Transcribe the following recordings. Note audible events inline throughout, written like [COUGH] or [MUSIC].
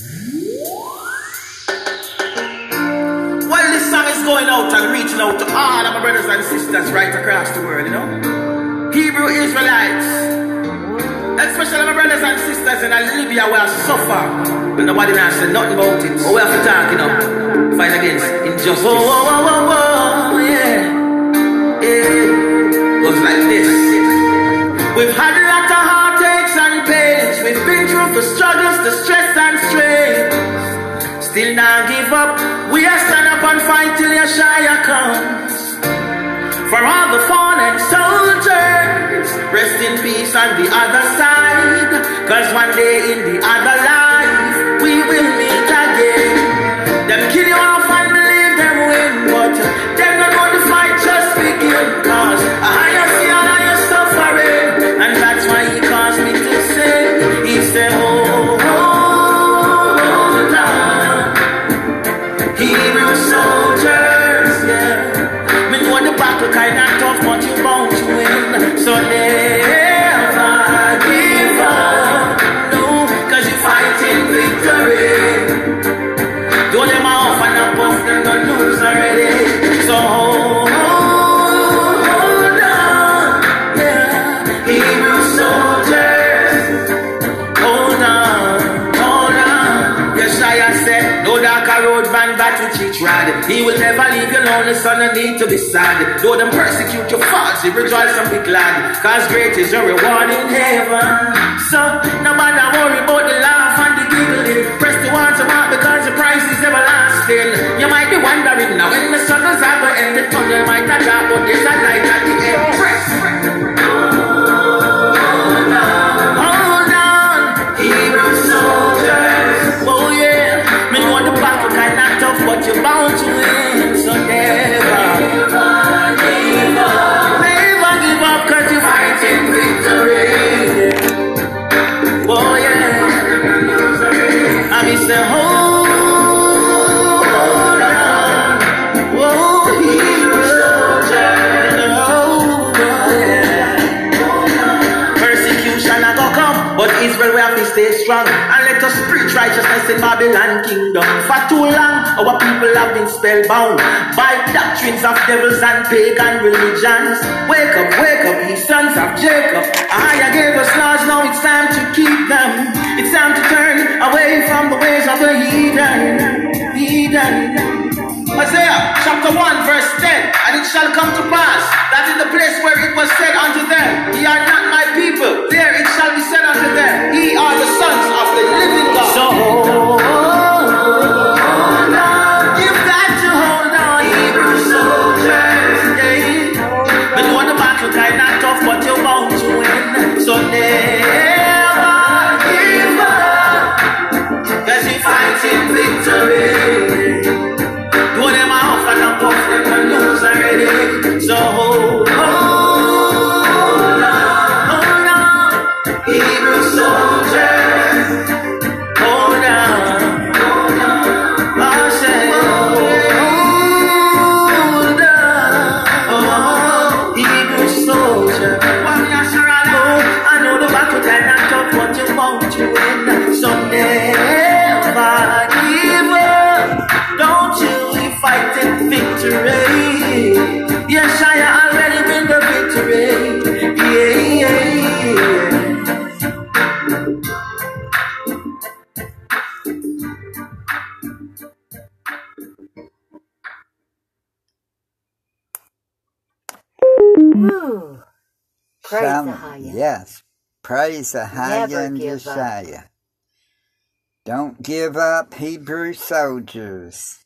Well, this song is going out and reaching out to all of my brothers and sisters right across the world, you know? Hebrew Israelites, especially my brothers and sisters in Libya where I suffer. But nobody now say nothing about it. But we have to talk, you know? Fight against injustice. Whoa, whoa, whoa, whoa, whoa, yeah. Yeah. Goes like this. We've had a lot of heartaches and pains. We've been the struggles, the stress and strain. Still not give up. We are stand up and fight till Yeshaya comes. For all the fallen soldiers, rest in peace on the other side. Cause one day in the other life, we will you lonely, son, no need to be sad. Though them persecute you falsely, rejoice and be glad. Cause great is your reward in heaven. So, no matter worry about the laugh and the giggling. Press the one to mark because the price is everlasting. You might be wondering now when the are going to end, the tunnel devils and pagan religions. Wake up, wake up, ye sons of Jacob. I gave us laws, now it's time to keep them. It's time to turn away from the ways of the heathen. Heathen. Isaiah chapter 1, verse 10. And it shall come to pass that in the place where it was said unto them, Ye are not my people, there it shall be said unto them, Ye are the sons of the living God. So victory. Yes, I already win the victory. Yeah, hmm. yeah, yeah. Praise Some- the Haya. Yes. Praise the Haya Never and give up. Don't give up, Hebrew soldiers.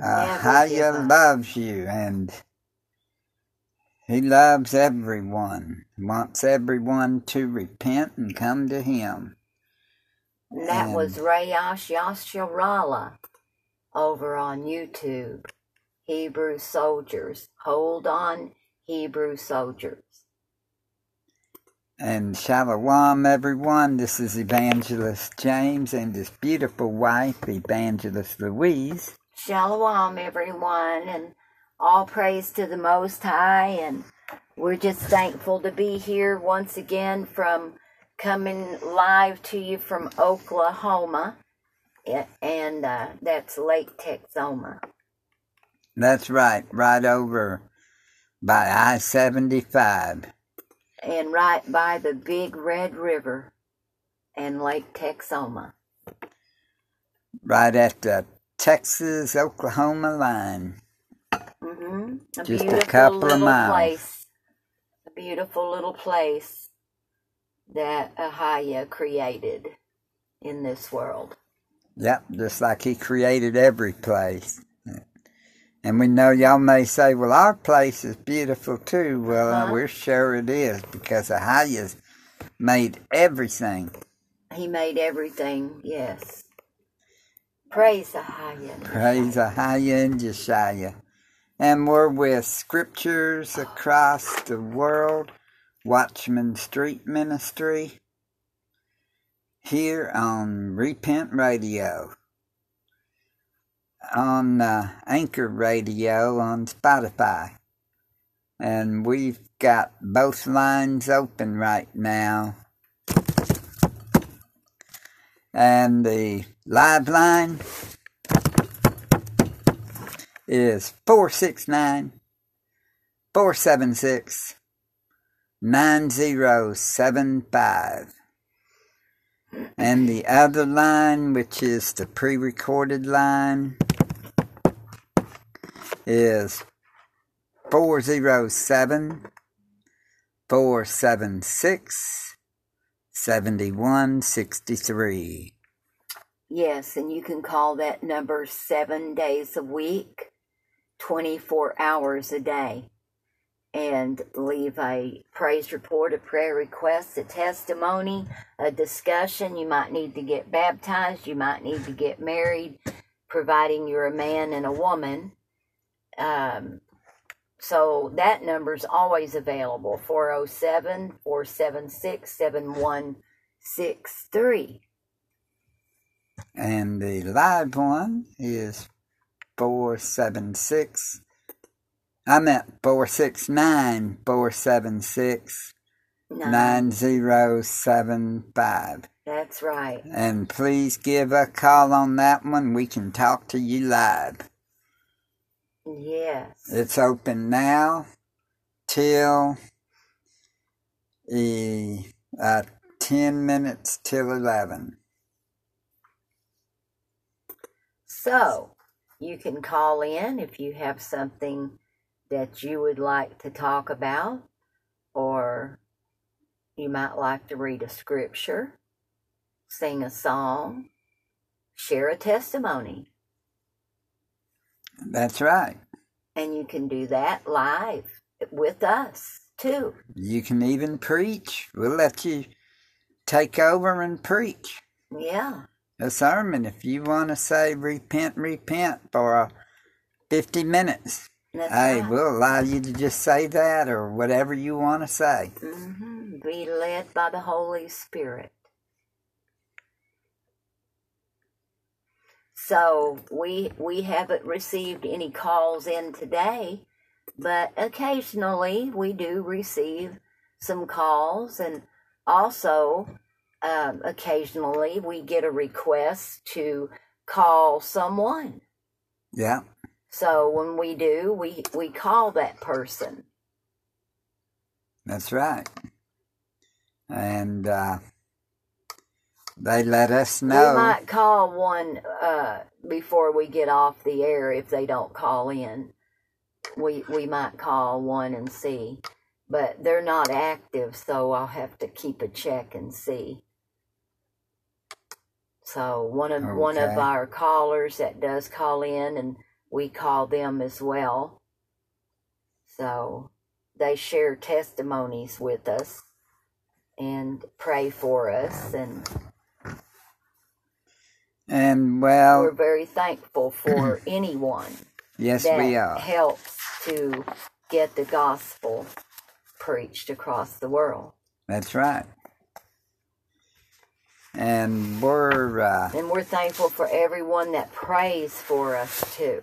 Uh, Haya loves you and he loves everyone. Wants everyone to repent and come to him. And that And- was Rayash Yasharala over on YouTube. Hebrew soldiers. Hold on, Hebrew soldiers. And shalom, everyone. This is Evangelist James and his beautiful wife, Evangelist Louise. Shalom, everyone, and all praise to the Most High. And we're just thankful to be here once again from coming live to you from Oklahoma, and uh, that's Lake Texoma. That's right, right over by I 75. And right by the Big Red River and Lake Texoma. Right at the Texas Oklahoma line. Mm-hmm. A Just a beautiful couple of little miles. place. A beautiful little place that Ahaya created in this world. Yep, just like he created every place. And we know y'all may say, well, our place is beautiful too. Well, Uh-huh. we're sure it is because Ahaya's made everything. He made everything, yes. Praise the high Ahaya. Praise Ahaya and Jeshaya. And we're with Scriptures Across the World, Watchman Street Ministry, here on Repent Radio, on uh, Anchor Radio on Spotify. And we've got both lines open right now. And the live line is 469 476 9075. And the other line, which is the pre recorded line, is 407 476 7163. Yes, and you can call that number seven days a week, 24 hours a day, and leave a praise report, a prayer request, a testimony, a discussion. You might need to get baptized, you might need to get married, providing you're a man and a woman. Um, so that number is always available 407 476 7163. And the live one is 476. I meant 469 476 9075. That's right. And please give a call on that one. We can talk to you live. Yes. It's open now till e, uh, 10 minutes till 11. So, you can call in if you have something that you would like to talk about, or you might like to read a scripture, sing a song, share a testimony. That's right. And you can do that live with us too. You can even preach. We'll let you take over and preach Yeah. a sermon if you want to say repent, repent for uh, 50 minutes. That's Hey, right. we'll allow you to just say that or whatever you want to say. hmm Be led by the Holy Spirit. So we we haven't received any calls in today, but occasionally we do receive some calls, and also um, occasionally we get a request to call someone. Yeah, So when we do, we we call that person. that's right. And uh, they let us know. We might call one uh, before we get off the air if they don't call in. We we might call one and see, but they're not active, so I'll have to keep a check and see. So one of one of our callers that does call in, and we call them as well. So they share testimonies with us and pray for us and and well, we're very thankful for [CLEARS THROAT] anyone yes, that we are. helps to get the gospel preached across the world. That's right. And we're, uh, And we're thankful for everyone that prays for us too.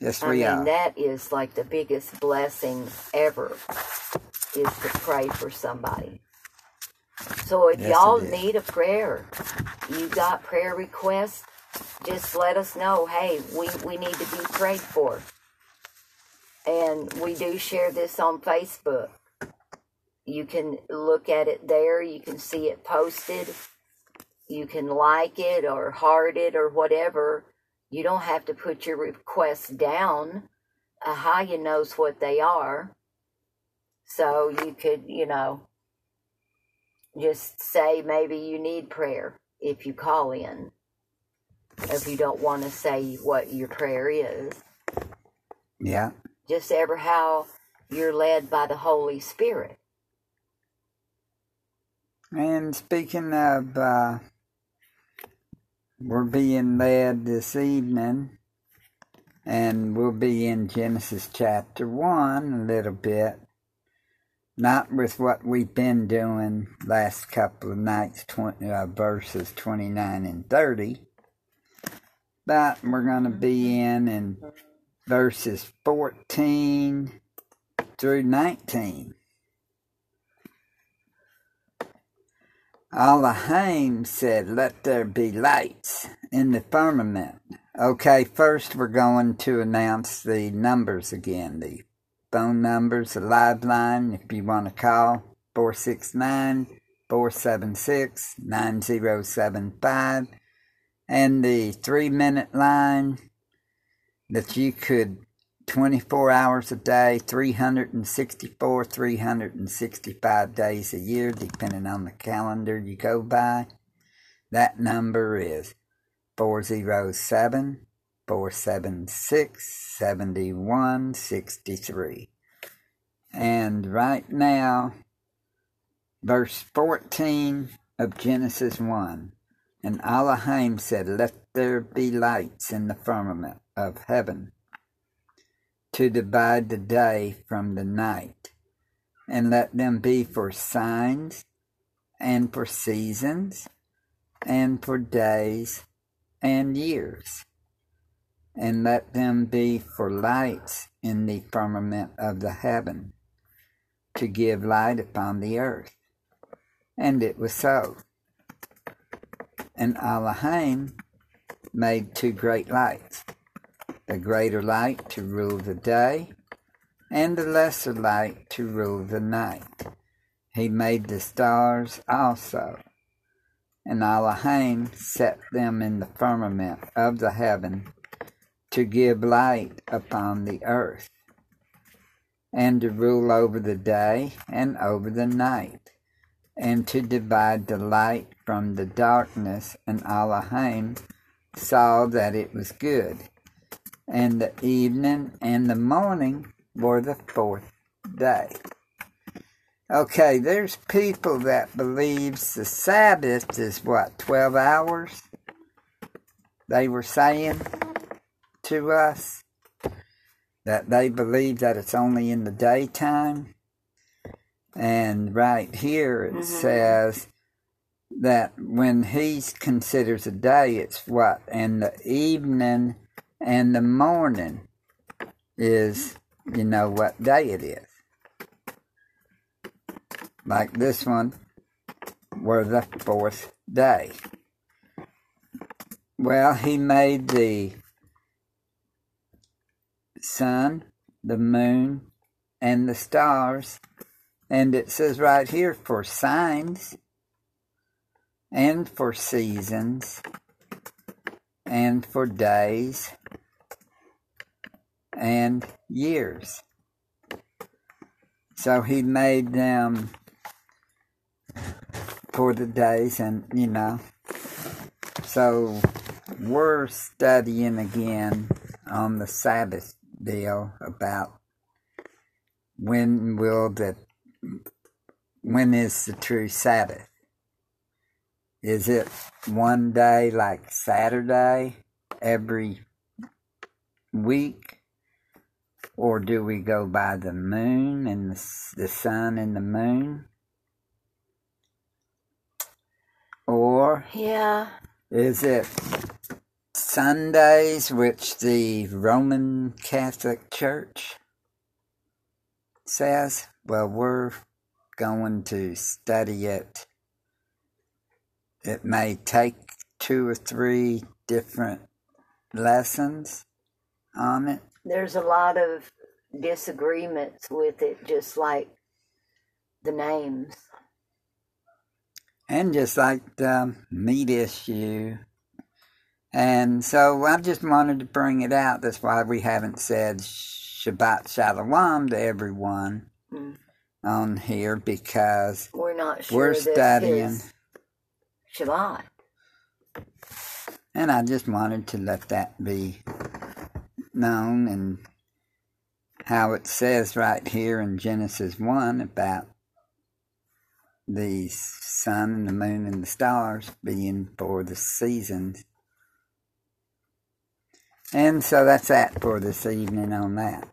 yes, we I mean, are. that is like the biggest blessing ever is to pray for somebody. So if Yes, y'all need a prayer, you got prayer requests, just let us know. Hey, we, we need to be prayed for. And we do share this on Facebook. You can look at it there. You can see it posted. You can like it or heart it or whatever. You don't have to put your requests down. Ahaya knows what they are. So you could, you know, just say maybe you need prayer if you call in. If you don't want to say what your prayer is, Yeah. just ever how you're led by the Holy Spirit. And speaking of, uh, we're being led this evening, and we'll be in Genesis chapter 1 a little bit. Not with what we've been doing last couple of nights, 20, uh, verses 29 and 30, but we're going to be in in verses 14 through 19. Elohim said, Let there be lights in the firmament. Okay, first we're going to announce the numbers again. The phone numbers, the live line, if you want to call, 469 476 9075. And the three minute line that you could 24 hours a day, 364, 365 days a year, depending on the calendar you go by. That number is 407 476 7163. And right now, verse 14 of Genesis 1 And Elohim said, Let there be lights in the firmament of heaven to divide the day from the night, and let them be for signs, and for seasons, and for days and years, and let them be for lights in the firmament of the heaven, to give light upon the earth. And it was so. And Elohim made two great lights the greater light to rule the day, and the lesser light to rule the night. He made the stars also, and Elohim set them in the firmament of the heaven to give light upon the earth, and to rule over the day and over the night, and to divide the light from the darkness. And Elohim saw that it was good and the evening and the morning were the fourth day. Okay, there's people that believes the Sabbath is what, 12 hours? They were saying to us that they believe that it's only in the daytime. And right here it Mhm. says that when he considers a day, it's what? And the evening and the morning is, you know, what day it is. Like this one, were the fourth day. Well, he made the sun, the moon, and the stars, and it says right here for signs and for seasons and for days and years. So he made them for the days, and you know. So we're studying again on the Sabbath deal about when will the when is the true Sabbath? Is it one day like Saturday every week? Or do we go by the moon and the, the sun and the moon? Or Yeah. is it Sundays, which the Roman Catholic Church says? Well, we're going to study it it may take two or three different lessons on it. There's a lot of disagreements with it, just like the names. And just like the meat issue. And so I just wanted to bring it out. That's why we haven't said Shabbat Shalom to everyone mm. on here because we're not sure we're studying Shabbat. And I just wanted to let that be known and how it says right here in Genesis 1 about the sun and the moon and the stars being for the seasons. And so that's that for this evening on that.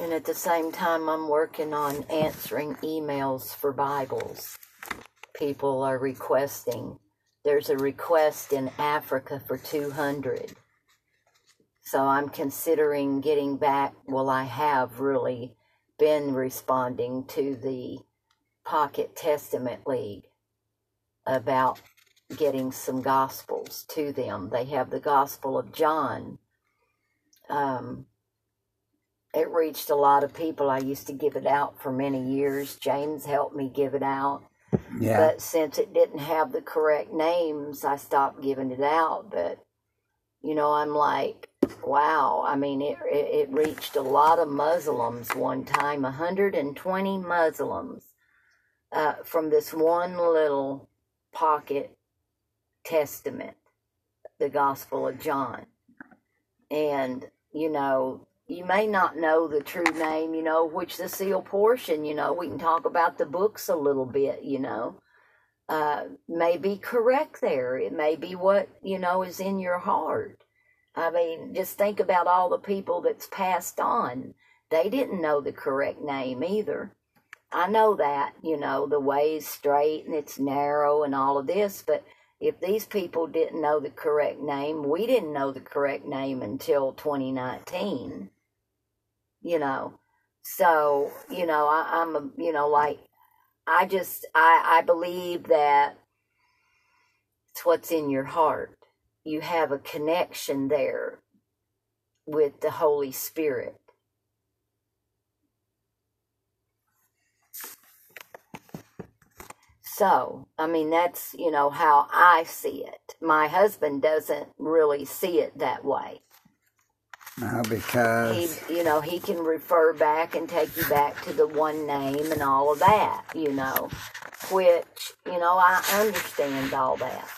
And at the same time, I'm working on answering emails for Bibles. People are requesting. There's a request in Africa for 200. So I'm considering getting back. Well, I have really been responding to the Pocket Testament League about getting some gospels to them. They have the Gospel of John. Um, it reached a lot of people. I used to give it out for many years. James helped me give it out. Yeah. But since it didn't have the correct names, I stopped giving it out. But, you know, I'm like, wow. I mean, it, it, it reached a lot of Muslims one time 120 Muslims uh, from this one little pocket testament, the Gospel of John. And, you know, you may not know the true name, you know, which the seal portion, you know, we can talk about the books a little bit, you know, uh, may be correct there. It may be what, you know, is in your heart. I mean, just think about all the people that's passed on. They didn't know the correct name either. I know that, you know, the way is straight and it's narrow and all of this, but if these people didn't know the correct name, we didn't know the correct name until 2019, you know. So, you know, I, am a, you know, like, I just, I, I believe that it's what's in your heart. You have a connection there with the Holy Spirit So, I mean, that's, you know, how I see it. My husband doesn't really see it that way. No, because. He, you know, he can refer back and take you back to the one name and all of that, you know, which, you know, I understand all that.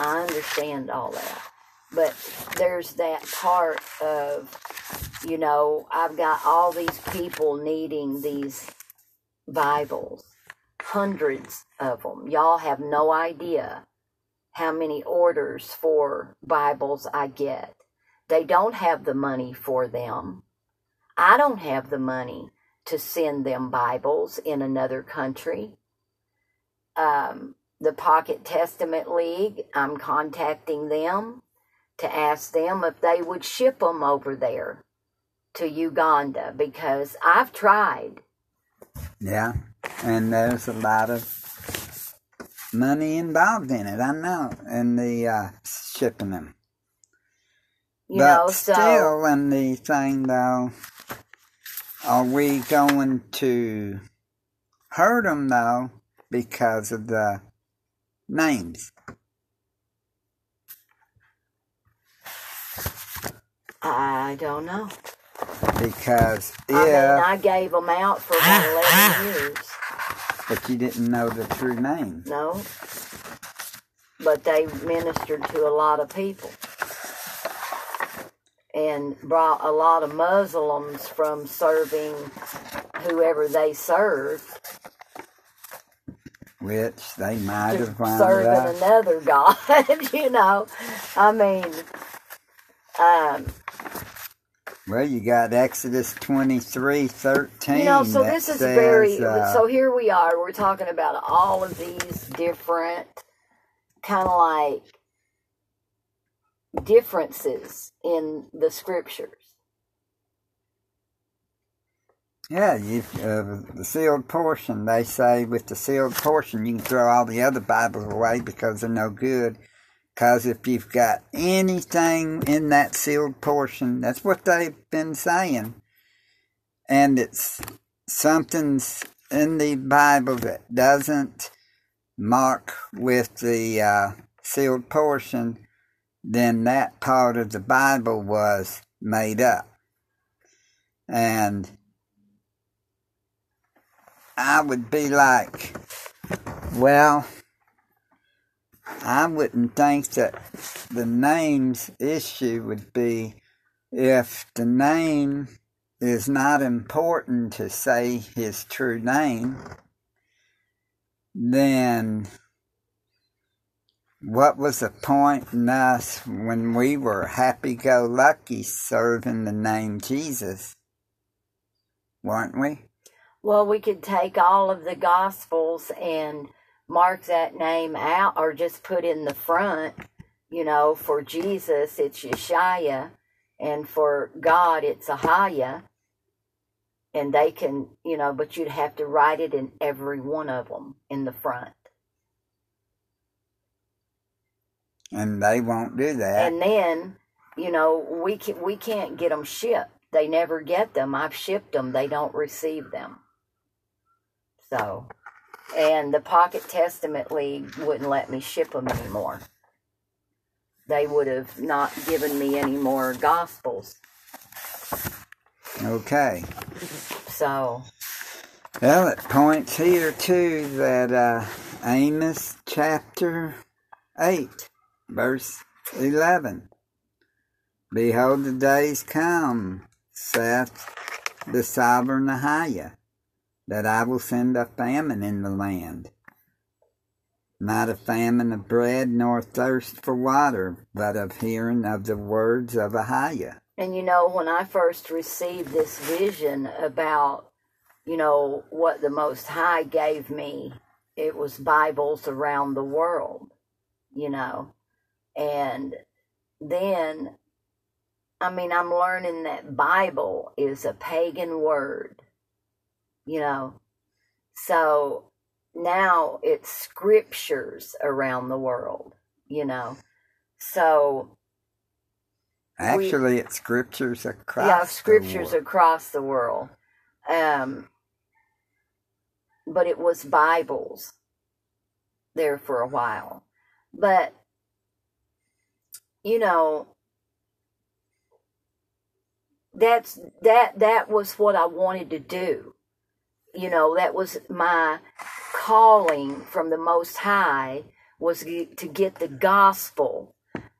I understand all that. But there's that part of, you know, I've got all these people needing these Bibles, hundreds of them. Y'all have no idea how many orders for Bibles I get. They don't have the money for them. I don't have the money to send them Bibles in another country. Um, the Pocket Testament League, I'm contacting them to ask them if they would ship them over there to Uganda because I've tried yeah, and there's a lot of money involved in it. I know, in the uh, shipping them. You but know, so still, in the thing though, are we going to hurt them though because of the names? I don't know. Because if I mean, I gave them out for about [LAUGHS] 11 years. But you didn't know the true name. No. But they ministered to a lot of people. And brought a lot of Muslims from serving whoever they served. Which they might have found serving out. another [LAUGHS] God, [LAUGHS] you know. I mean, um, well, you got Exodus twenty three thirteen. You know, so this is says, very. Uh, so here we are. We're talking about all of these different, kind of like differences in the scriptures. Yeah, you, uh, the sealed portion, they say with the sealed portion, you can throw all the other Bibles away because they're no good. Because if you've got anything in that sealed portion, that's what they've been saying, and it's something's in the Bible that doesn't mark with the uh, sealed portion, then that part of the Bible was made up. And I would be like, well, I wouldn't think that the names issue would be if the name is not important to say his true name, then what was the point in us when we were happy go lucky serving the name Jesus? Weren't we? Well, we could take all of the Gospels and mark that name out or just put in the front, you know, for Jesus, it's Yeshaya, and for God, it's Ahaya. And they can, you know, but you'd have to write it in every one of them in the front. And they won't do that. And then, you know, we can, we can't get them shipped. They never get them. I've shipped them. They don't receive them. So, and the Pocket Testament League wouldn't let me ship them anymore. They would have not given me any more Gospels. Okay. So, Well, it points here too that uh, Amos chapter 8, verse 11. Behold, the days come, saith the sovereign Ahaya, that I will send a famine in the land. Not a famine of bread nor thirst for water, but of hearing of the words of Ahaya. and you know, when I first received this vision about, you know, what the Most High gave me, it was Bibles around the world, you know. And then, I mean, I'm learning that Bible is a pagan word, you know. So now it's scriptures around the world, you know. So Actually, it's scriptures across yeah, the scriptures world. across the world. Um, but it was Bibles there for a while. But you know, that's that that was what I wanted to do. You know, that was my calling from the Most High was to get the gospel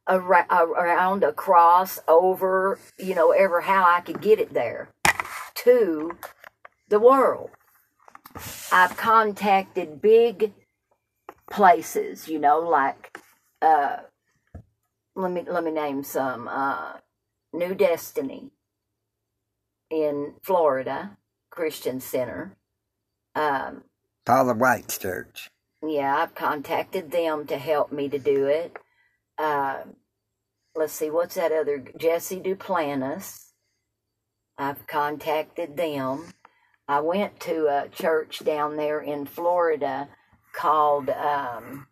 ar- around, across, over, you know, ever how I could get it there to the world. I've contacted big places, you know, like uh, let me let me name some. Uh, New Destiny in Florida Christian Center. Um, Paula White's church. yeah, I've contacted them to help me to do it. Uh, let's see, what's that other? Jesse Duplantis. I've contacted them. I went to a church down there in Florida called, um,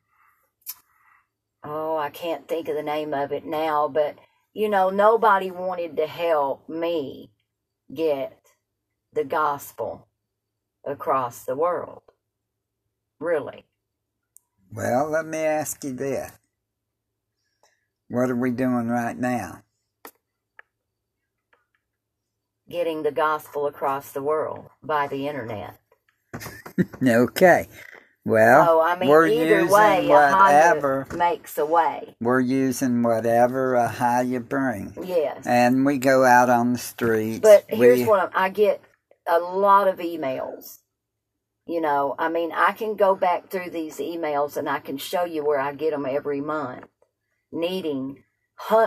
oh, I can't think of the name of it now, but you know, nobody wanted to help me get the gospel across the world. Really. Well, let me ask you this. What are we doing right now? Getting the gospel across the world by the internet. [LAUGHS] Okay. Well, Oh, I mean, we're either using way, whatever makes a way. we're using whatever a high you bring, Yes. and we go out on the streets. But here's we, what I'm, I get a lot of emails. You know, I mean, I can go back through these emails and I can show you where I get them every month, needing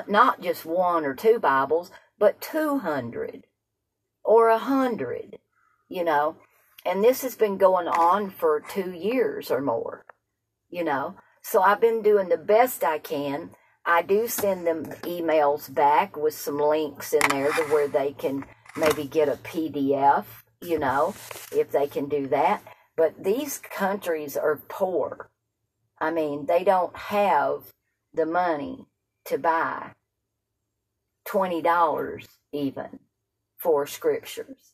not just one or two Bibles, but 200 or a 100, you know. And this has been going on for two years or more, you know. So I've been doing the best I can. I do send them emails back with some links in there to where they can maybe get a PDF you know, if they can do that. But these countries are poor. I mean, they don't have the money to buy $20 even for scriptures.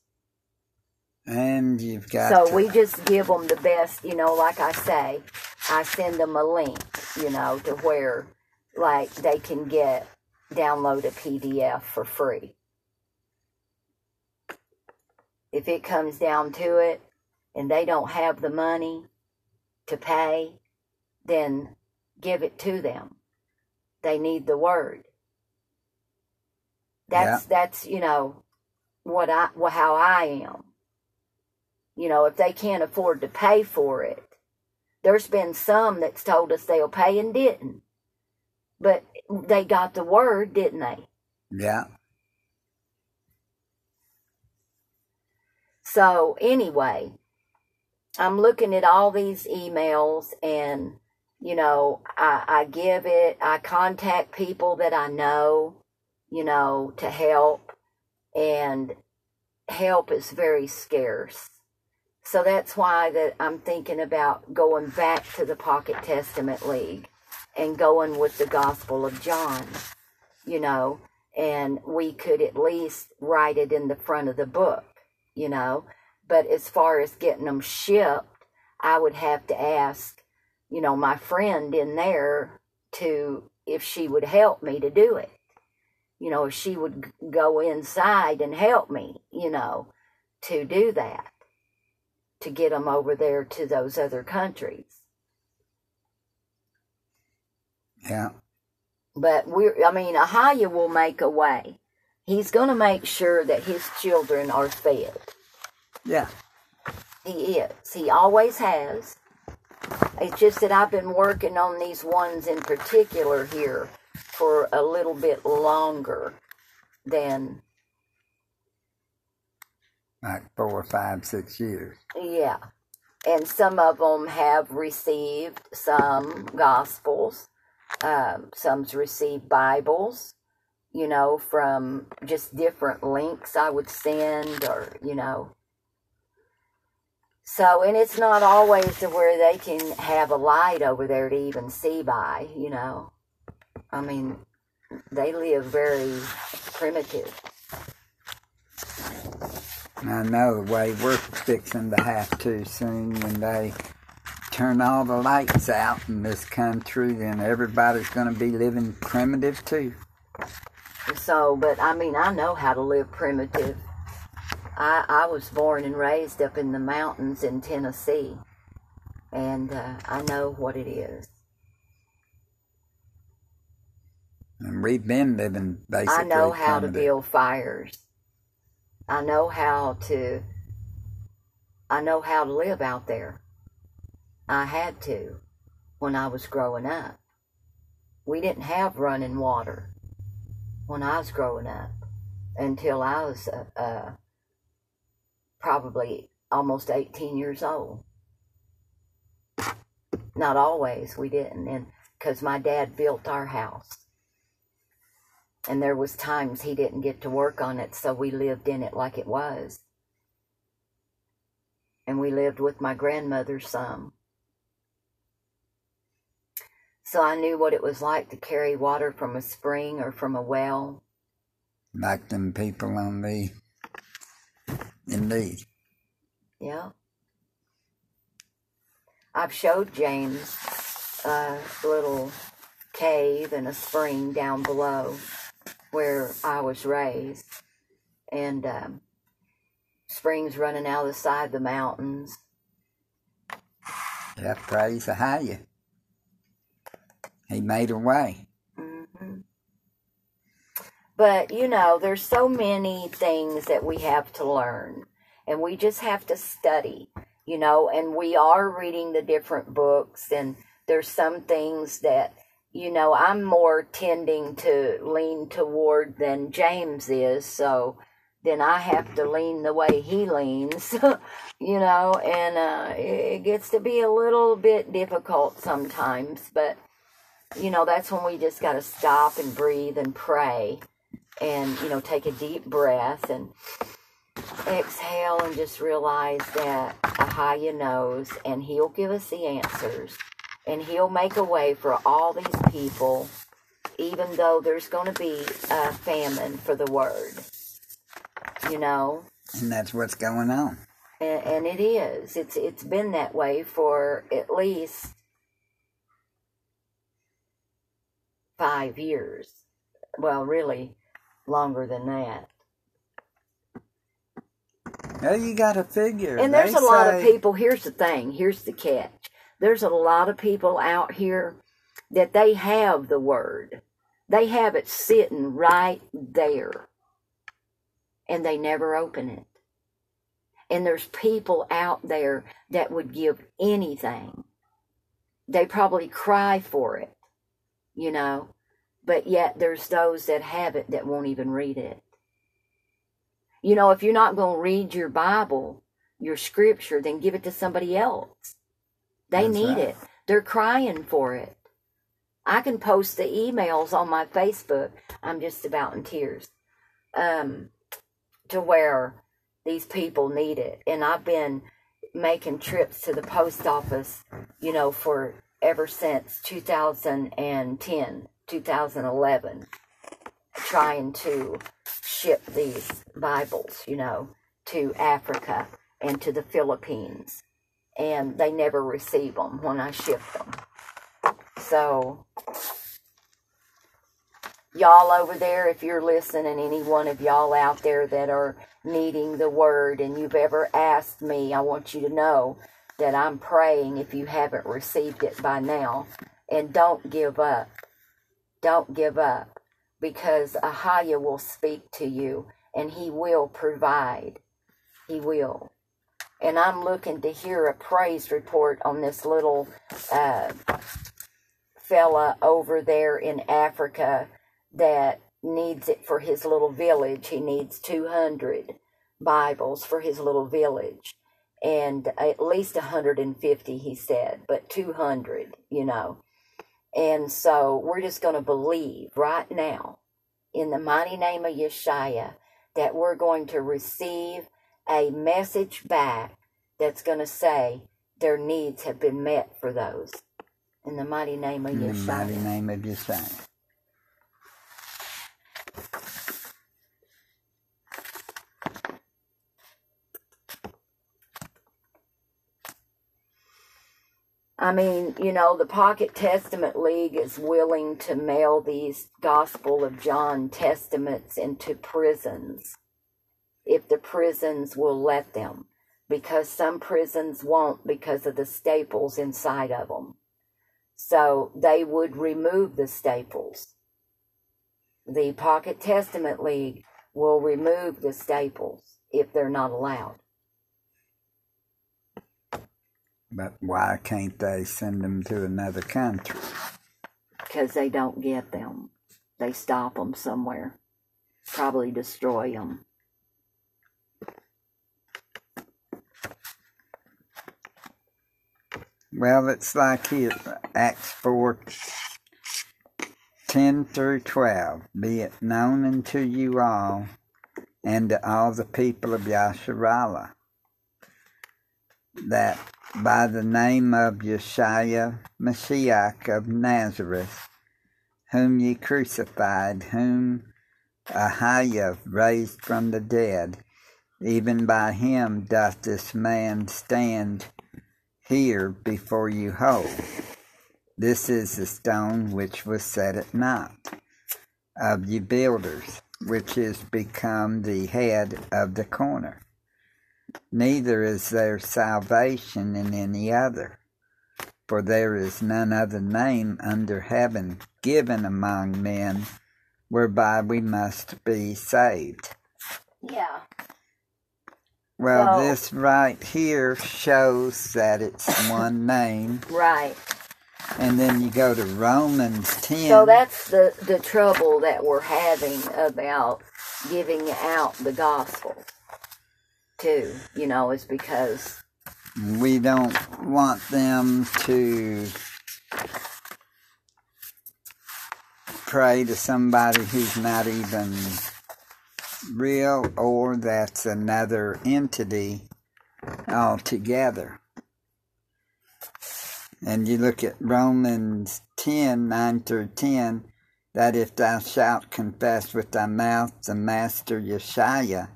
And you've got So to- we just give them the best, you know, like I say, I send them a link, you know, to where like they can get download a PDF for free. If it comes down to it and they don't have the money to pay, then give it to them. They need the word. That's that's you know what I wha- how I am. You know, if they can't afford to pay for it, there's been some that's told us they'll pay and didn't. But they got the word, didn't they? yeah, So anyway, I'm looking at all these emails and you know, I, I give it, I contact people that I know, you know, to help and help is very scarce. So that's why that I'm thinking about going back to the Pocket Testament League and going with the Gospel of John, you know, and we could at least write it in the front of the book, you know. But as far as getting them shipped, I would have to ask, you know, my friend in there to if she would help me to do it. You know, if she would go inside and help me, you know, to do that, to get them over there to those other countries. yeah, But we're, I mean, Ahaya will make a way. He's going to make sure that his children are fed. yeah. He is. He always has. It's just that I've been working on these ones in particular here for a little bit longer than, Like four, five, six years. yeah. And some of them have received some gospels. Um, some's received Bibles, you know, from just different links I would send or, you know. So, and it's not always to where they can have a light over there to even see by, you know. I mean, they live very primitive. I know the way we're fixing to have to soon when they turn all the lights out in this country, then everybody's going to be living primitive too. So, but I mean, I know how to live primitive. I, I was born and raised up in the mountains in Tennessee, and uh, I know what it is. And we've been living basically I know how to build fires. I know how to. I know how to live out there. I had to when I was growing up. We didn't have running water when I was growing up until I was uh, uh, probably almost 18 years old. Not always, we didn't, and because my dad built our house. And there was times he didn't get to work on it so we lived in it like it was. And we lived with my grandmother some so i knew what it was like to carry water from a spring or from a well Like them people on the Indeed. yeah i've showed james a little cave and a spring down below where i was raised and um, springs running out of the side of the mountains Yeah, praise the higher. He made a way. hmm But, you know, there's so many things that we have to learn, and we just have to study, you know, and we are reading the different books, and there's some things that, you know, I'm more tending to lean toward than James is, so then I have to lean the way he leans, [LAUGHS] you know, and uh, it gets to be a little bit difficult sometimes, but you know, that's when we just got to stop and breathe and pray and, you know, take a deep breath and exhale and just realize that Ahaya knows and he'll give us the answers and he'll make a way for all these people even though there's going to be a famine for the word you know And that's what's going on. and, and it is it's it's been that way for at least five years well really longer than that Now you got to figure. And there's They a lot of people. Here's the thing. Here's the catch. There's a lot of people out here that they have the word. They have it sitting right there. And they never open it. And there's people out there that would give anything. They probably cry for it, you know. But yet there's those that have it that won't even read it. You know, if you're not going to read your Bible, your scripture, then give it to somebody else. They That's need right. it. They're crying for it. I can post the emails on my Facebook. I'm just about in tears. Um, to where these people need it. And I've been making trips to the post office, you know, for ever since 2010, 2011, trying to ship these Bibles, you know, to Africa and to the Philippines. And they never receive them when I ship them. So, y'all over there, if you're listening, any one of y'all out there that are needing the word and you've ever asked me, I want you to know that I'm praying if you haven't received it by now. And don't give up. Don't give up because Ahaya will speak to you and he will provide. He will. And I'm looking to hear a praise report on this little uh, fella over there in Africa that needs it for his little village. He needs 200 Bibles for his little village. And at least 150, he said, but 200, you know. And so we're just going to believe right now in the mighty name of Yeshua that we're going to receive a message back that's going to say their needs have been met for those. In the mighty name of In the mighty name of Yeshua. I mean, you know, the Pocket Testament League is willing to mail these Gospel of John testaments into prisons if the prisons will let them, because some prisons won't because of the staples inside of them. So they would remove the staples. The Pocket Testament League will remove the staples if they're not allowed. But why can't they send them to another country? because they don't get them. They stop them somewhere, probably destroy them. Well, it's like here, Acts 4 10 through 12. Be it known unto you all and to all the people of Yasharallah that by the name of Yeshua Mashiach of Nazareth, whom ye crucified, whom Ahaya raised from the dead, even by him doth this man stand here before you whole. This is the stone which was set at naught of you builders, which is become the head of the corner. Neither is there salvation in any other, for there is none other name under heaven given among men whereby we must be saved. Yeah. Well, Well- this right here shows that it's one name. [LAUGHS] Right. And then you go to Romans 10. So that's the, the trouble that we're having about giving out the gospel, too, you know, is because, we don't want them to pray to somebody who's not even real or that's another entity altogether. And you look at Romans 10 9 through 10 that if thou shalt confess with thy mouth the Master Yeshua,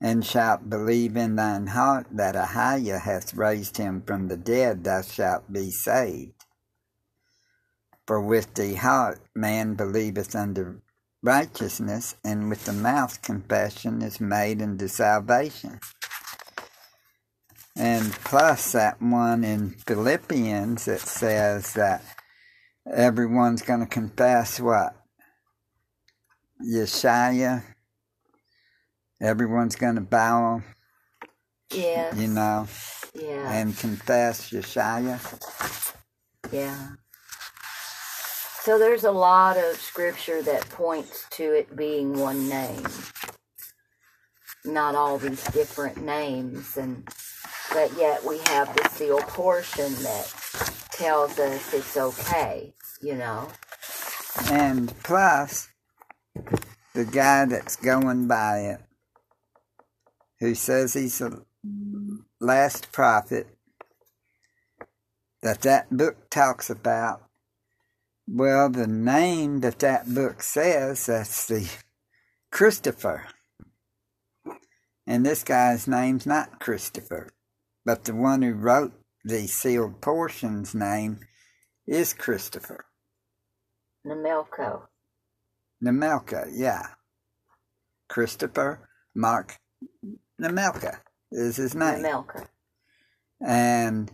and shalt believe in thine heart that Ahaya hath raised him from the dead, thou shalt be saved. For with the heart man believeth unto righteousness, and with the mouth confession is made unto salvation. And plus that one in Philippians that says that everyone's going to confess what? Yeshua. Everyone's going to bow. Yes. You know. Yeah. And confess Yeshua. Yeah. So there's a lot of scripture that points to it being one name. Not all these different names and but yet we have the seal portion that tells us it's okay, you know. And plus, the guy that's going by it, who says he's the last prophet, that that book talks about, well, the name that that book says, that's the Christopher. And this guy's name's not Christopher, but the one who wrote the sealed portion's name is Christopher. Nemelko. Nemelka, yeah. Christopher Marc Nemelka is his name. Nemelka. And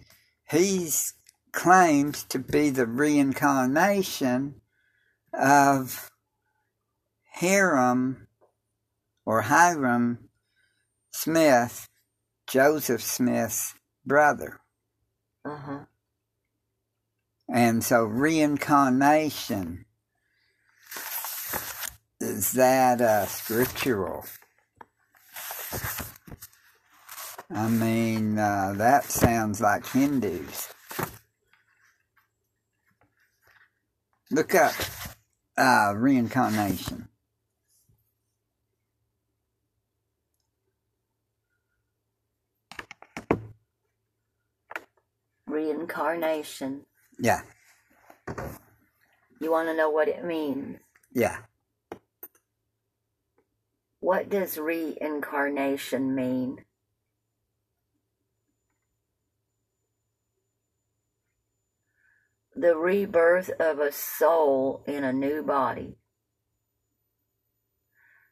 he's claims to be the reincarnation of Hyrum or Hyrum Smith, Joseph Smith's brother. Uh-huh. And so reincarnation is that uh, scriptural? I mean, uh, that sounds like Hindus. Look up uh, reincarnation. Reincarnation. Yeah, You want to know what it means? yeah. What does reincarnation mean? The rebirth of a soul in a new body.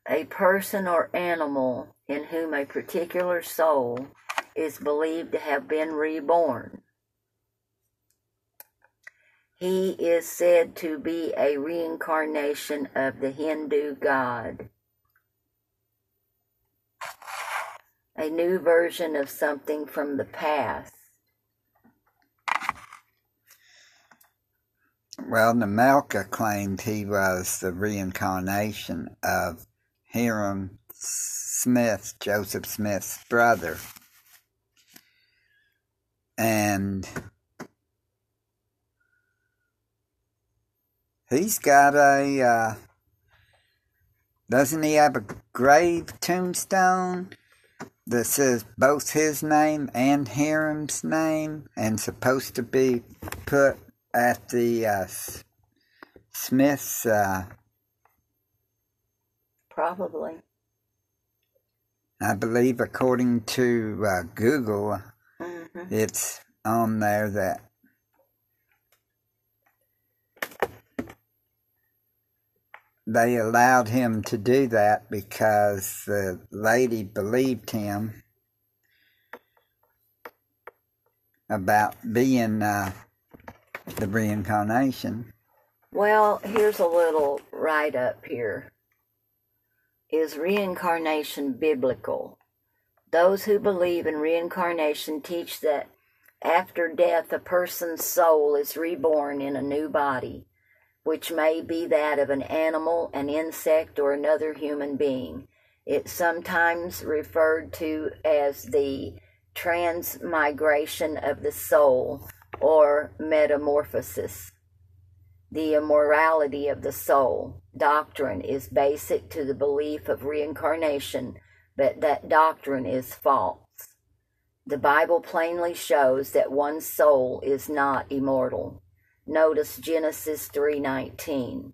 A person or animal in whom a particular soul is believed to have been reborn. He is said to be a reincarnation of the Hindu god. A new version of something from the past. Well, Nemelka claimed he was the reincarnation of Hyrum Smith, Joseph Smith's brother. And he's got a, uh, doesn't he have a grave tombstone that says both his name and Hyrum's name and supposed to be put at the uh, Smith's uh, Probably. I believe, according to uh, Google, hmm it's on there that they allowed him to do that because the lady believed him about being uh, the reincarnation. Well, here's a little write up here. Is reincarnation biblical? Those who believe in reincarnation teach that after death, a person's soul is reborn in a new body, which may be that of an animal, an insect, or another human being. It's sometimes referred to as the transmigration of the soul or metamorphosis. The immorality of the soul doctrine is basic to the belief of reincarnation, but that doctrine is false. The Bible plainly shows that one's soul is not immortal. Notice Genesis 3:19.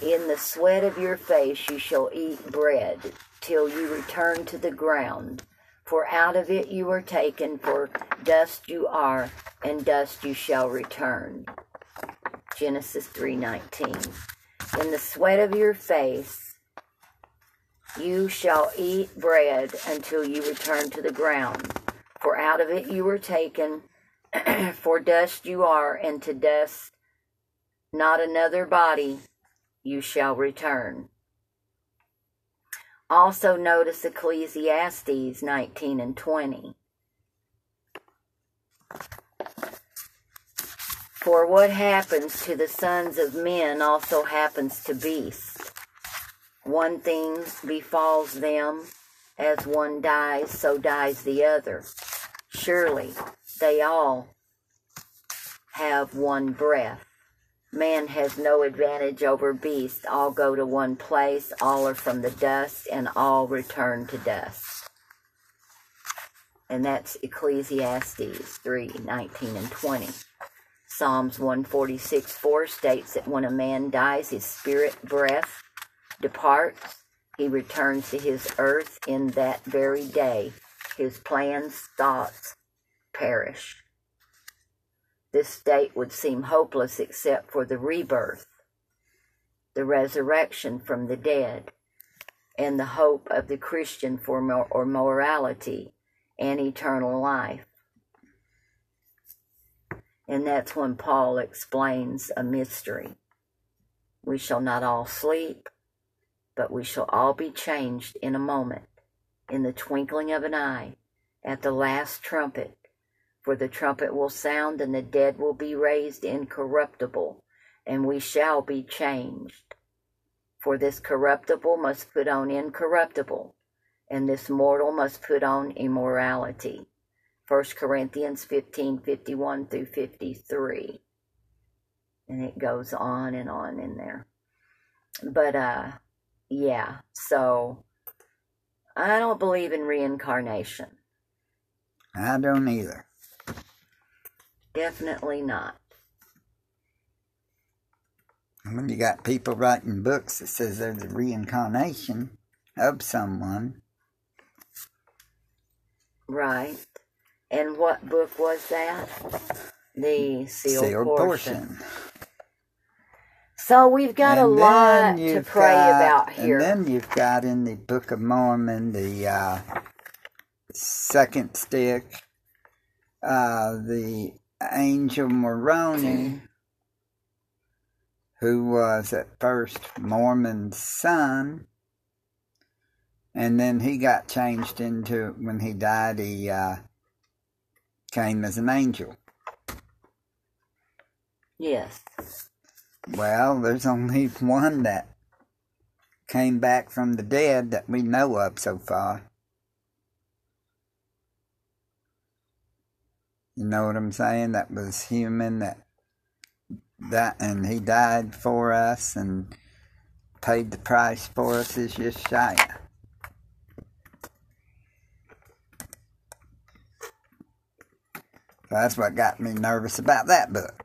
In the sweat of your face you shall eat bread till you return to the ground, for out of it you were taken, for dust you are, and dust you shall return. Genesis 3:19. In the sweat of your face you shall eat bread until you return to the ground, for out of it you were taken, [CLEARS THROAT] for dust you are, and to dust not another body you shall return. Also notice Ecclesiastes 19 and 20. For what happens to the sons of men also happens to beasts. One thing befalls them, as one dies, so dies the other. Surely they all have one breath. Man has no advantage over beasts. All go to one place, all are from the dust, and all return to dust. And that's Ecclesiastes 3 19 and 20. Psalms 146 4 states that when a man dies, his spirit breath departs, he returns to his earth in that very day. His plans, thoughts perish. This state would seem hopeless except for the rebirth, the resurrection from the dead, and the hope of the Christian for mor- or morality and eternal life. And that's when Paul explains a mystery. We shall not all sleep, but we shall all be changed in a moment, in the twinkling of an eye, at the last trumpet. For the trumpet will sound, and the dead will be raised incorruptible, and we shall be changed. For this corruptible must put on incorruptible, and this mortal must put on immorality. 1 Corinthians 15 51 through 53. And it goes on and on in there. But, uh, yeah, so I don't believe in reincarnation. I don't either. Definitely not. When you got people writing books that says they're the reincarnation of someone, Right. And what book was that? The sealed, sealed portion. portion. So we've got a And lot to pray got- about here. And then you've got in the Book of Mormon the uh, second stick, uh, the angel Moroni, who was at first Mormon's son, and then he got changed into when he died. He uh, came as an angel. yes. Well, there's only [LAUGHS] one that came back from the dead that we know of so far. You know what I'm saying? That was human that that and he died for us and paid the price for us is Yeshua. That's what got me nervous about that book.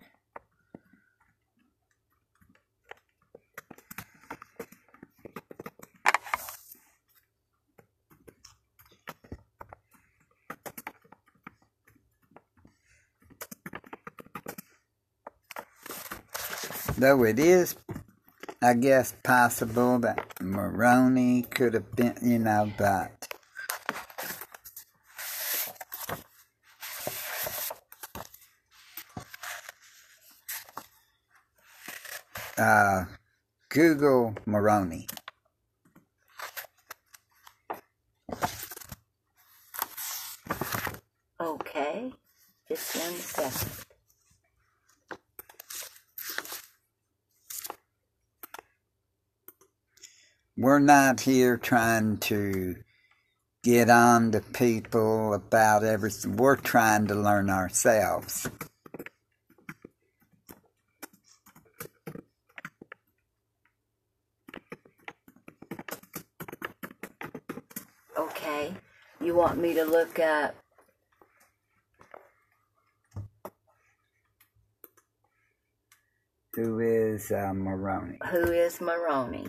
Though it is, I guess, possible that Moroni could have been, you know, but. Uh, Google Moroni. not here trying to get on to people about everything. We're trying to learn ourselves. Okay. You want me to look up who is uh, Moroni? Who is Moroni?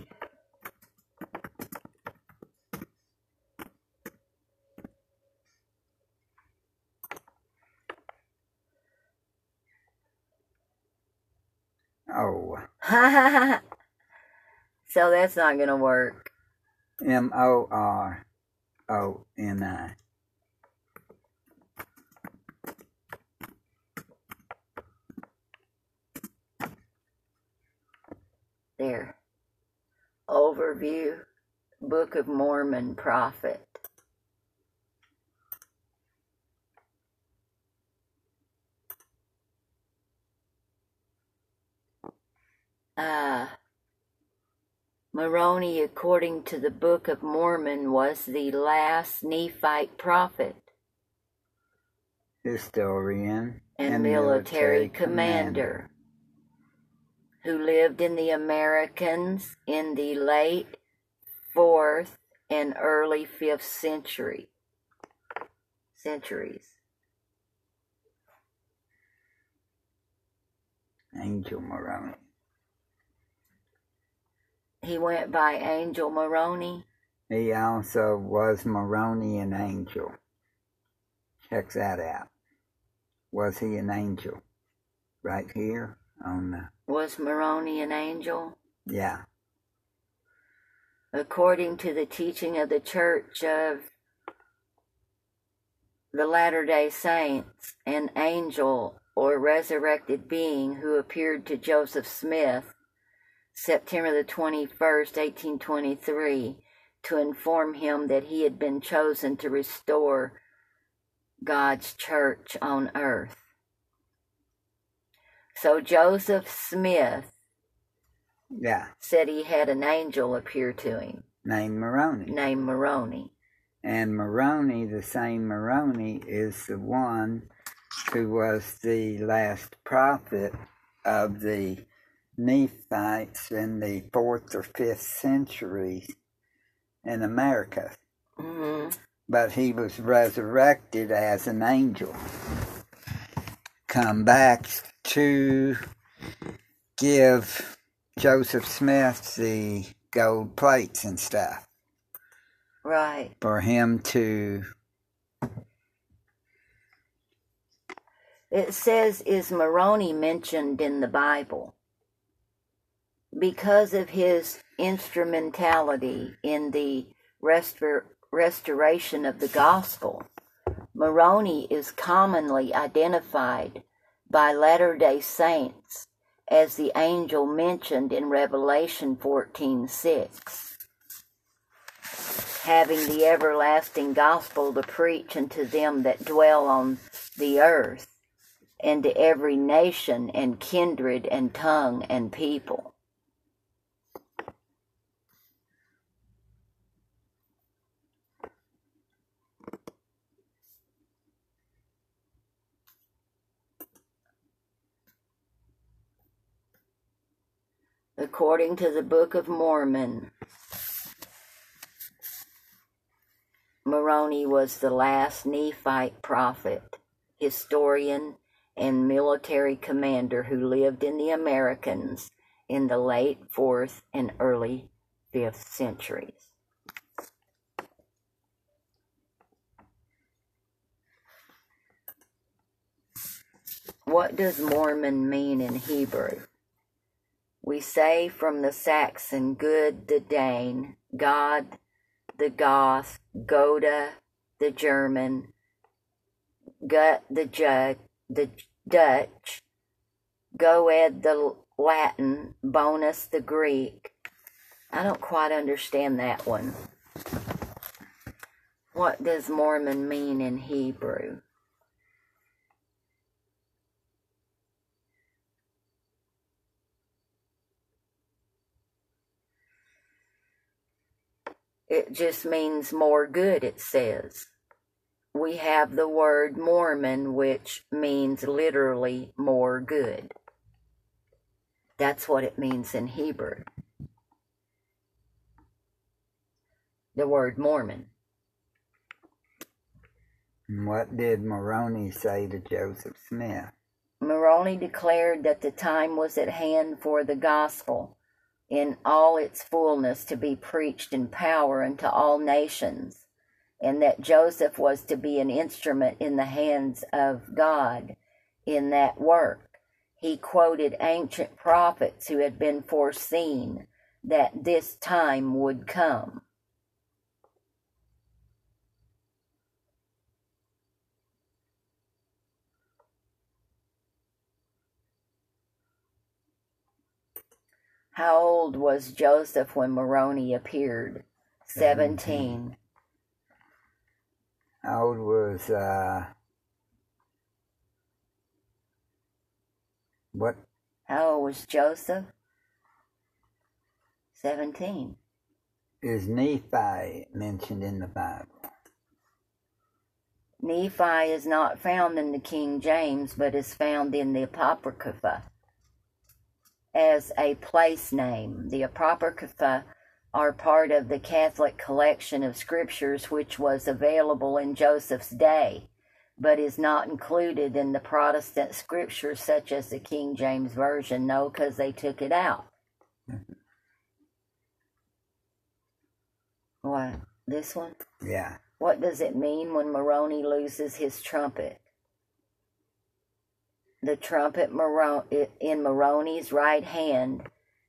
So that's not going to work. M O R O N I. There. Overview Book of Mormon Prophet. Uh, Moroni, according to the Book of Mormon, was the last Nephite prophet Historian and, military, commander who lived in the Americans in the late 4th and early 5th century centuries. Angel Moroni. He went by Angel Moroni. He also was Moroni an angel. Check that out. Was he an angel? Right here on the Was Moroni an angel? yeah. According to the teaching of the Church of the Latter day Saints, an angel or resurrected being who appeared to Joseph Smith September the 21st, 1823, to inform him that he had been chosen to restore God's church on earth. So Joseph Smith Yeah. said he had an angel appear to him Named Moroni. named Moroni. And Moroni, the same Moroni, is the one who was the last prophet of the Nephites in the fourth or fifth century in America. hmm But he was resurrected as an angel. Come back to give Joseph Smith the gold plates and stuff Right. for him to It says, is Moroni mentioned in the Bible? Because of his instrumentality in the restor- restoration of the gospel, Moroni is commonly identified by Latter day Saints as the angel mentioned in Revelation 14:6, having the everlasting gospel to preach unto them that dwell on the earth and to every nation and kindred and tongue and people. According to the Book of Mormon, Moroni was the last Nephite prophet, historian, and military commander who lived in the Americans in the late 4th and early 5th centuries. What does Mormon mean in Hebrew? We say from the Saxon good the Dane, God the Goth, Goda the German, Gut the Jug, the Dutch, Goed the Latin, Bonus the Greek. I don't quite understand that one. What does Mormon mean in Hebrew? It just means more good, it says. We have the word Mormon, which means literally more good. That's what it means in Hebrew. The word Mormon. What did Moroni say to Joseph Smith? Moroni declared that the time was at hand for the gospel in all its fullness to be preached in power unto all nations, and that Joseph was to be an instrument in the hands of God in that work. He quoted ancient prophets who had been foreseen that this time would come. How old was Joseph when Moroni appeared? Seventeen. How old was uh what How old was Joseph? Seventeen. is Nephi mentioned in the Bible? Nephi is not found in the King James, but is found in the Apocrypha as a place name. The Apocrypha are part of the Catholic collection of scriptures which was available in Joseph's day, but is not included in the Protestant scriptures such as the King James Version. No, because they took it out. Mm-hmm. What? This one? Yeah. What does it mean when Moroni loses his trumpet? The trumpet in Moroni's right hand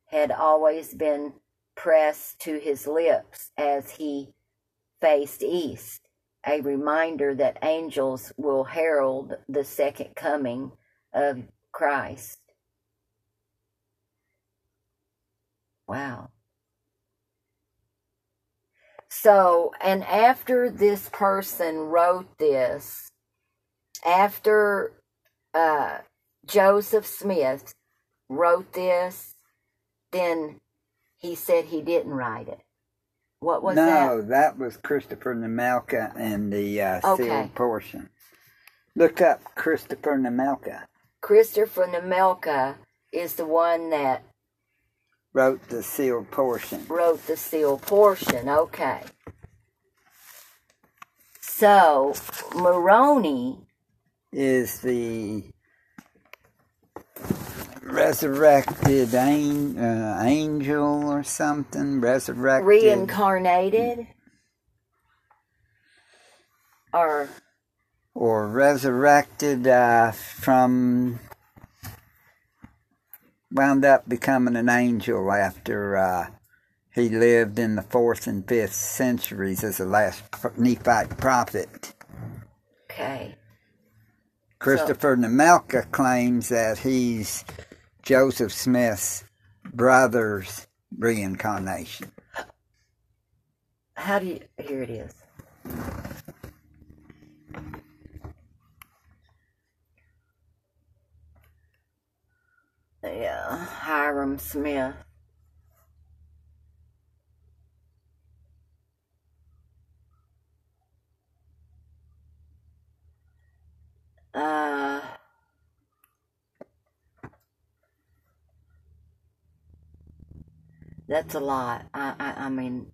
had always been pressed to his lips as he faced east, a reminder that angels will herald the second coming of Christ. Wow. So, and after this person wrote this, after uh, Joseph Smith wrote this, then he said he didn't write it. What was no, that? that? was Christopher Nemelka and the uh, Okay. sealed portion. Look up Christopher Nemelka. Christopher Nemelka is the one that Wrote the sealed portion. wrote the sealed portion. Okay. So, Moroni, Is the resurrected an, uh, angel or something? Resurrected. reincarnated, or or resurrected uh, from wound up becoming an angel after uh, he lived in the fourth and fifth centuries as the last Nephite prophet. okay. Christopher Nemelka claims that he's Joseph Smith's brother's reincarnation. How do you? Here it is. Yeah, Hyrum Smith. Uh, that's a lot. I, I, I mean,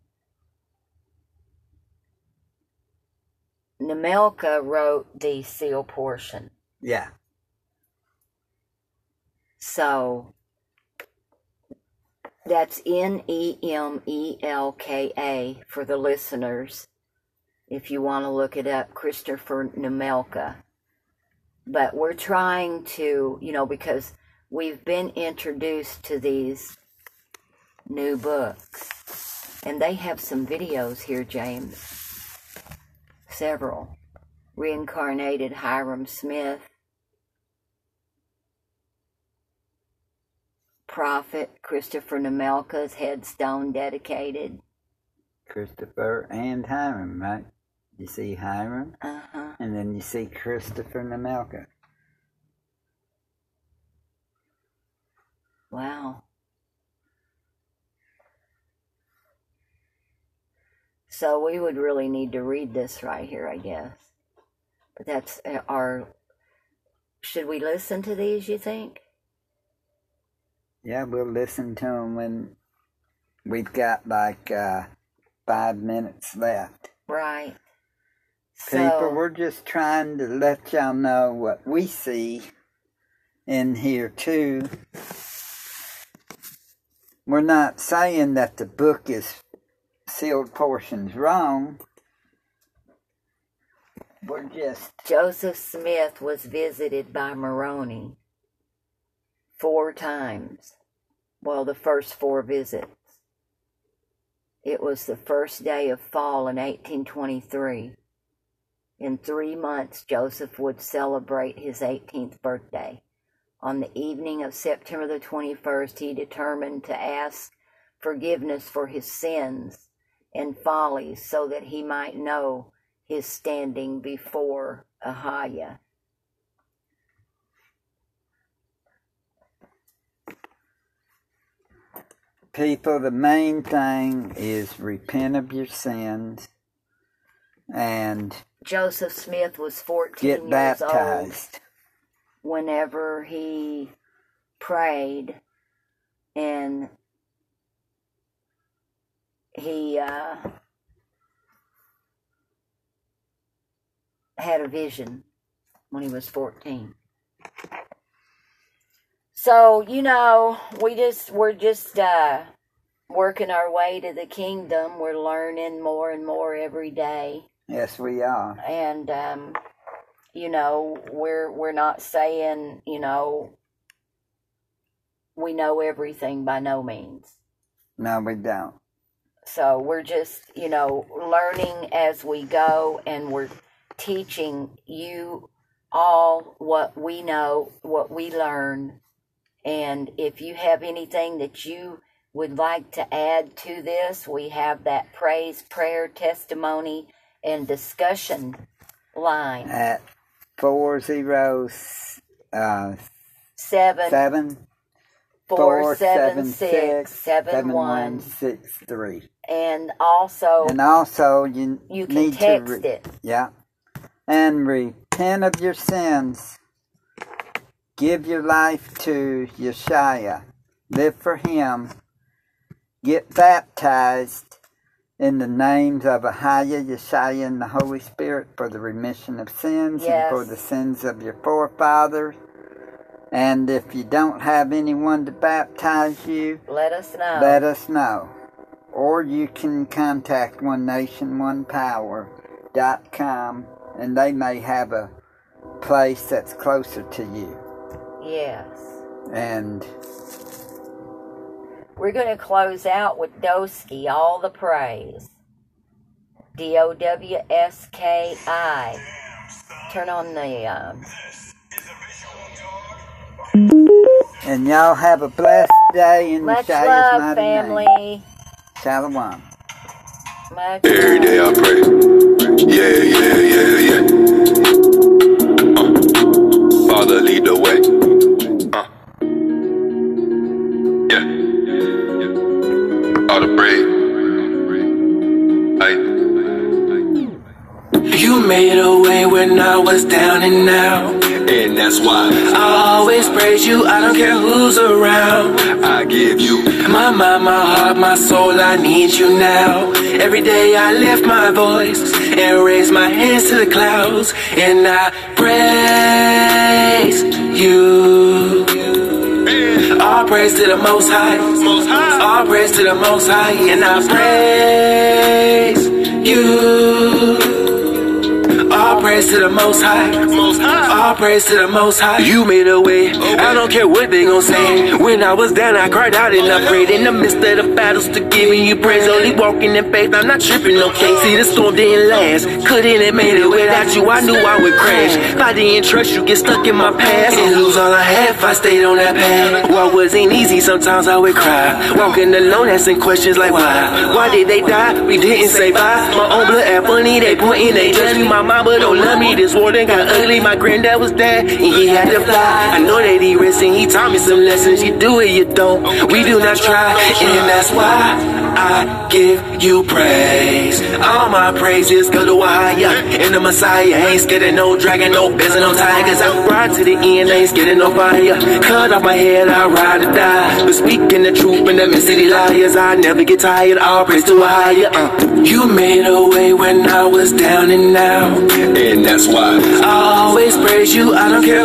Nemelka wrote the seal portion. Yeah. So that's N E M E L K A for the listeners. If you want to look it up, Christopher Nemelka. But we're trying to, you know, because we've been introduced to these new books. And they have some videos here, James. Several. Reincarnated Hyrum Smith. Prophet Christopher Nemelka's headstone dedicated. Christopher and Hyrum, right? You see Hyrum, Uh huh. And then you see Christopher Nemelka. Wow. So we would really need to read this right here, I guess. But that's uh, our. Should we listen to these, you think? Yeah, we'll listen to them when we've got like uh, five minutes left. Right. People, So, we're just trying to let y'all know what we see in here too. We're not saying that the book is sealed portions wrong. We're just Joseph Smith was visited by Moroni four times. Well, the first four visits. It was the first day of fall in 1823. In three months, Joseph would celebrate his 18th birthday. On the evening of September the 21st, he determined to ask forgiveness for his sins and follies so that he might know his standing before Ahaya. people. The main thing is repent of your sins and Joseph Smith was 14 get years old baptized. whenever he prayed and he uh, had a vision when he was 14 so you know we just we're just uh, working our way to the kingdom. We're learning more and more every day Yes, we are. and um, you know we're we're not saying you know we know everything by no means No, we don't. so we're just you know learning as we go and we're teaching you all what we know what we learn and if you have anything that you would like to add to this we have that praise prayer testimony and discussion line At four zero uh, seven seven four seven six seven seven one one six three. and also And also, you you can text re- it yeah, and repent of your sins. Give your life to Yeshua. Live for Him. Get baptized in the names of Ahaya, Yeshua, and the Holy Spirit for the remission of sins and for the sins of your forefathers. And if you don't have anyone to baptize you, let us know let us know. Or you can contact One Nation One Power dot com, and they may have a place that's closer to you. yes And we're going to close out with Dowski, all the praise. D O W S K I. Turn on the. Um, and y'all have a blessed day in much Yeshua's love, mighty name. family. Shalom. Much Every love. day I pray. Yeah, yeah, yeah, yeah. Uh, Father, lead the way. All the brave. You made a way when I was down and out. And that's why I always praise you, I don't care who's around. I give you My mind, my heart, my soul, I need you now. Every day I lift my voice and raise my hands to the clouds. And I praise you. All praise to the Most High. Most High. All praise to the Most High. And I praise you. All praise to the Most High. Most High. All praise to the Most High. You made a way. I don't care what they gon' say. When I was down, I cried out and I prayed in the midst of the battles to giving you praise. Only walking in faith. I'm not tripping, okay? See, the storm didn't last. Couldn't have made it without you. I knew I would crash. If I didn't trust you, get stuck in my past and lose all I had if I stayed on that path. What wasn't easy, sometimes I would cry. Walking alone, asking questions like why? Why did they die? We didn't say bye. My own blood and funny, they pointing, they judge me. My but don't love me. This world ain't got ugly. My granddad was dead, and he had to fly. I know that he risking. He taught me some lessons. You do it, you don't. We do not try, and that's why. I give you praise. All my praises go to Wahaya. And the Messiah ain't scared of no dragon, no and no tigers. I ride to the end, ain't scared of no fire. Cut off my head, I ride or die. But speaking the truth in the these liars, I never get tired. All praise to a. Uh. You made a way when I was down and out. And that's why. I always praise you, I don't care